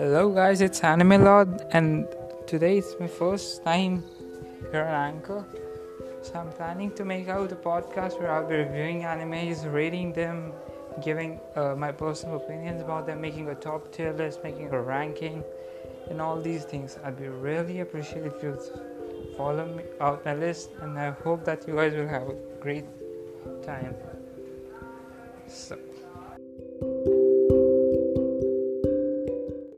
Hello, guys, it's Anime Lord, and today it's my first time here on Anchor. So, I'm planning to make out a podcast where I'll be reviewing animes, rating them, giving uh, my personal opinions about them, making a top tier list, making a ranking, and all these things. I'd be really appreciate if you follow me out my list, and I hope that you guys will have a great time. So.